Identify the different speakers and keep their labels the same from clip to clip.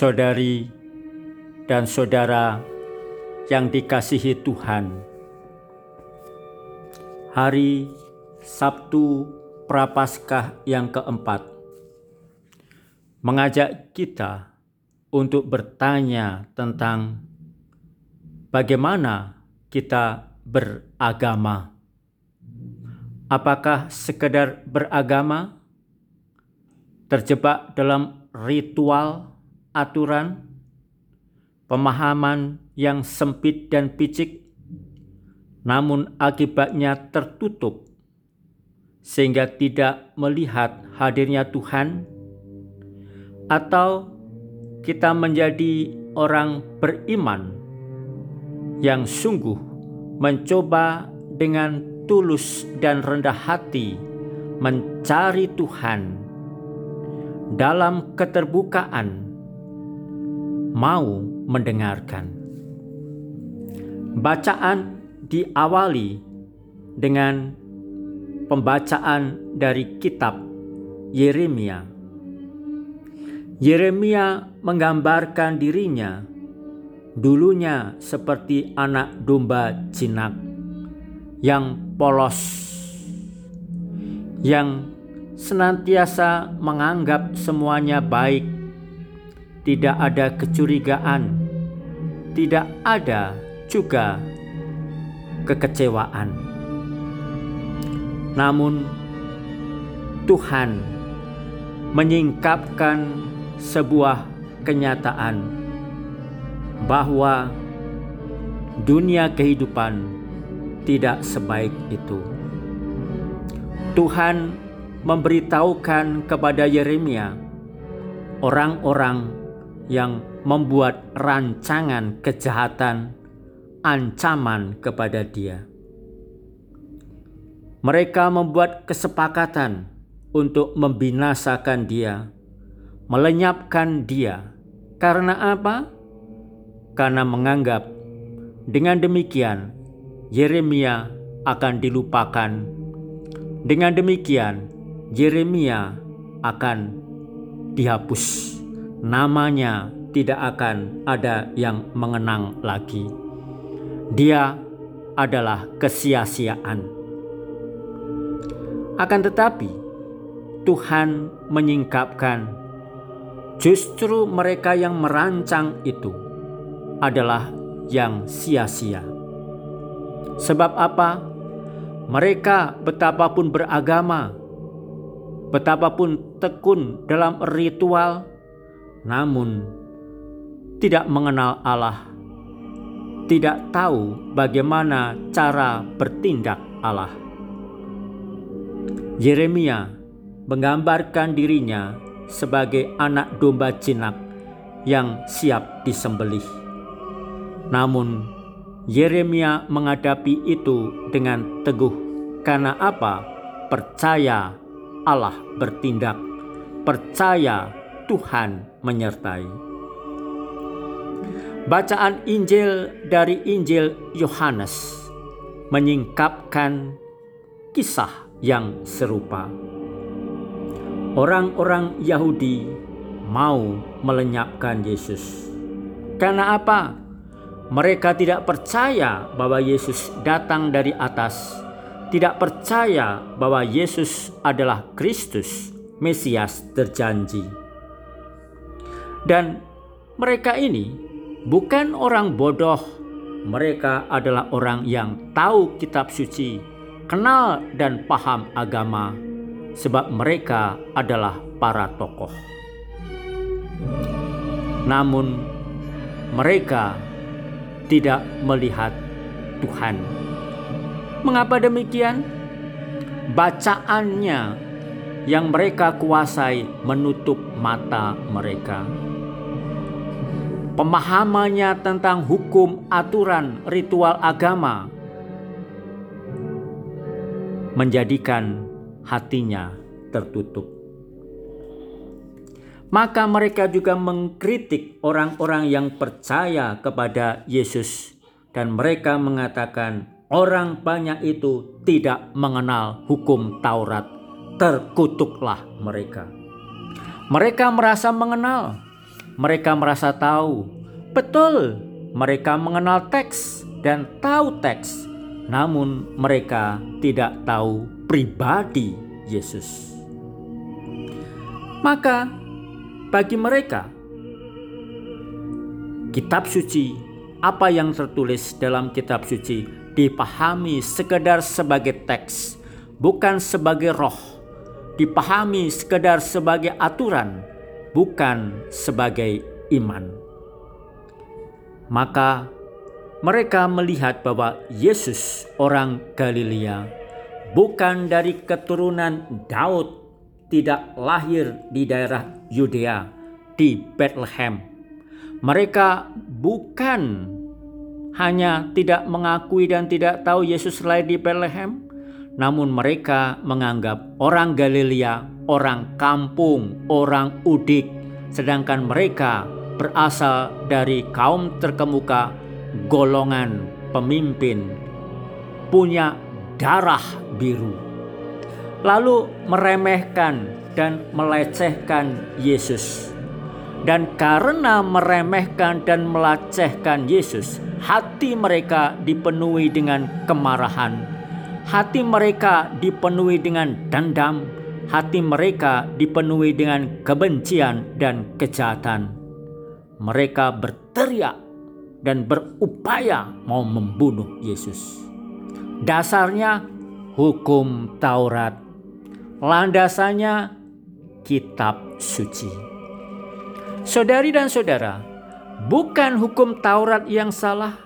Speaker 1: saudari dan saudara yang dikasihi Tuhan. Hari Sabtu Prapaskah yang keempat mengajak kita untuk bertanya tentang bagaimana kita beragama. Apakah sekedar beragama terjebak dalam ritual, aturan, pemahaman yang sempit dan picik, namun akibatnya tertutup sehingga tidak melihat hadirnya Tuhan, atau kita menjadi orang beriman yang sungguh mencoba dengan tulus dan rendah hati mencari Tuhan dalam keterbukaan mau mendengarkan. Bacaan diawali dengan pembacaan dari kitab Yeremia. Yeremia menggambarkan dirinya dulunya seperti anak domba jinak yang polos, yang senantiasa menganggap semuanya baik, tidak ada kecurigaan, tidak ada juga kekecewaan. Namun, Tuhan menyingkapkan sebuah kenyataan bahwa dunia kehidupan tidak sebaik itu. Tuhan memberitahukan kepada Yeremia orang-orang yang membuat rancangan kejahatan ancaman kepada dia. Mereka membuat kesepakatan untuk membinasakan dia, melenyapkan dia. Karena apa? Karena menganggap dengan demikian Yeremia akan dilupakan. Dengan demikian Yeremia akan dihapus. Namanya tidak akan ada yang mengenang lagi. Dia adalah kesia-siaan. Akan tetapi, Tuhan menyingkapkan justru mereka yang merancang itu adalah yang sia-sia. Sebab apa? Mereka betapapun beragama, betapapun tekun dalam ritual, namun tidak mengenal Allah, tidak tahu bagaimana cara bertindak Allah. Yeremia menggambarkan dirinya sebagai anak domba jinak yang siap disembelih. Namun, Yeremia menghadapi itu dengan teguh, karena apa? Percaya Allah bertindak, percaya Tuhan menyertai. Bacaan Injil dari Injil Yohanes menyingkapkan kisah yang serupa. Orang-orang Yahudi mau melenyapkan Yesus. Karena apa? Mereka tidak percaya bahwa Yesus datang dari atas tidak percaya bahwa Yesus adalah Kristus, Mesias terjanji. Dan mereka ini bukan orang bodoh, mereka adalah orang yang tahu kitab suci, kenal dan paham agama, sebab mereka adalah para tokoh. Namun, mereka tidak melihat Tuhan Mengapa demikian? Bacaannya yang mereka kuasai menutup mata mereka. Pemahamannya tentang hukum, aturan, ritual agama menjadikan hatinya tertutup. Maka mereka juga mengkritik orang-orang yang percaya kepada Yesus dan mereka mengatakan Orang banyak itu tidak mengenal hukum Taurat, terkutuklah mereka. Mereka merasa mengenal, mereka merasa tahu. Betul, mereka mengenal teks dan tahu teks, namun mereka tidak tahu pribadi Yesus. Maka, bagi mereka, kitab suci, apa yang tertulis dalam kitab suci dipahami sekedar sebagai teks, bukan sebagai roh, dipahami sekedar sebagai aturan, bukan sebagai iman. Maka mereka melihat bahwa Yesus orang Galilea bukan dari keturunan Daud, tidak lahir di daerah Yudea, di Bethlehem. Mereka bukan hanya tidak mengakui dan tidak tahu Yesus lahir di Bethlehem, namun mereka menganggap orang Galilea orang kampung, orang udik, sedangkan mereka berasal dari kaum terkemuka, golongan pemimpin, punya darah biru. Lalu meremehkan dan melecehkan Yesus. Dan karena meremehkan dan melecehkan Yesus, hati mereka dipenuhi dengan kemarahan. Hati mereka dipenuhi dengan dendam, hati mereka dipenuhi dengan kebencian dan kejahatan. Mereka berteriak dan berupaya mau membunuh Yesus. Dasarnya hukum Taurat, landasannya kitab suci. Saudari dan saudara, bukan hukum Taurat yang salah,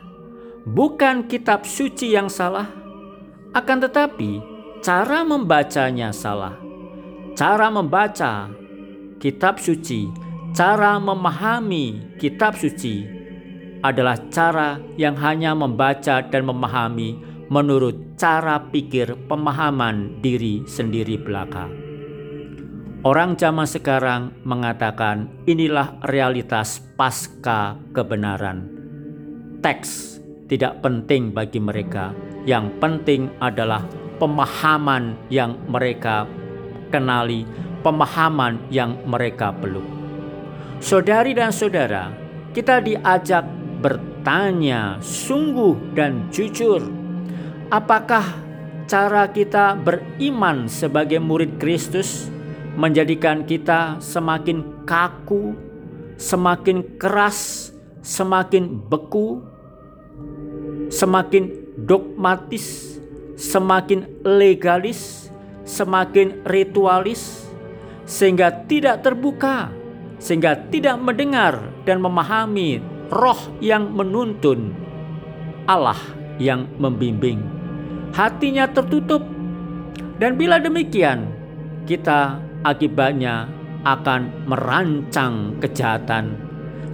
Speaker 1: bukan kitab suci yang salah, akan tetapi cara membacanya salah cara membaca kitab suci, cara memahami kitab suci adalah cara yang hanya membaca dan memahami menurut cara pikir pemahaman diri sendiri belaka. Orang zaman sekarang mengatakan inilah realitas pasca kebenaran. Teks tidak penting bagi mereka, yang penting adalah pemahaman yang mereka kenali pemahaman yang mereka peluk. Saudari dan saudara, kita diajak bertanya sungguh dan jujur, apakah cara kita beriman sebagai murid Kristus menjadikan kita semakin kaku, semakin keras, semakin beku, semakin dogmatis, semakin legalis, semakin ritualis, sehingga tidak terbuka, sehingga tidak mendengar dan memahami roh yang menuntun, Allah yang membimbing. Hatinya tertutup, dan bila demikian, kita akibatnya akan merancang kejahatan.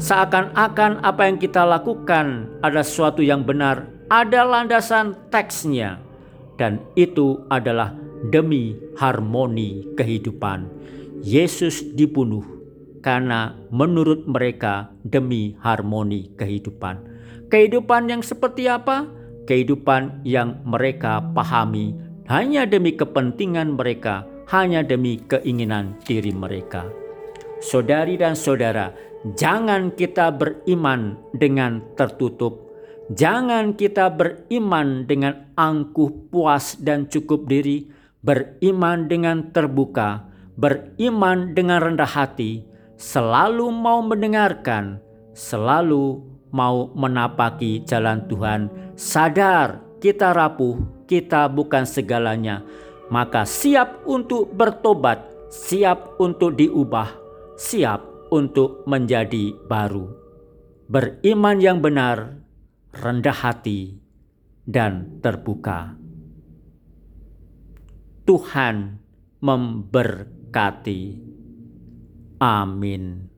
Speaker 1: Seakan-akan apa yang kita lakukan ada sesuatu yang benar, ada landasan teksnya, dan itu adalah demi harmoni kehidupan. Yesus dibunuh karena menurut mereka demi harmoni kehidupan. Kehidupan yang seperti apa? Kehidupan yang mereka pahami hanya demi kepentingan mereka, hanya demi keinginan diri mereka. Saudari dan saudara, jangan kita beriman dengan tertutup. Jangan kita beriman dengan angkuh puas dan cukup diri. Beriman dengan terbuka, beriman dengan rendah hati, selalu mau mendengarkan, selalu mau menapaki jalan Tuhan, sadar kita rapuh, kita bukan segalanya, maka siap untuk bertobat, siap untuk diubah, siap untuk menjadi baru. Beriman yang benar, rendah hati, dan terbuka. Tuhan memberkati. Amin.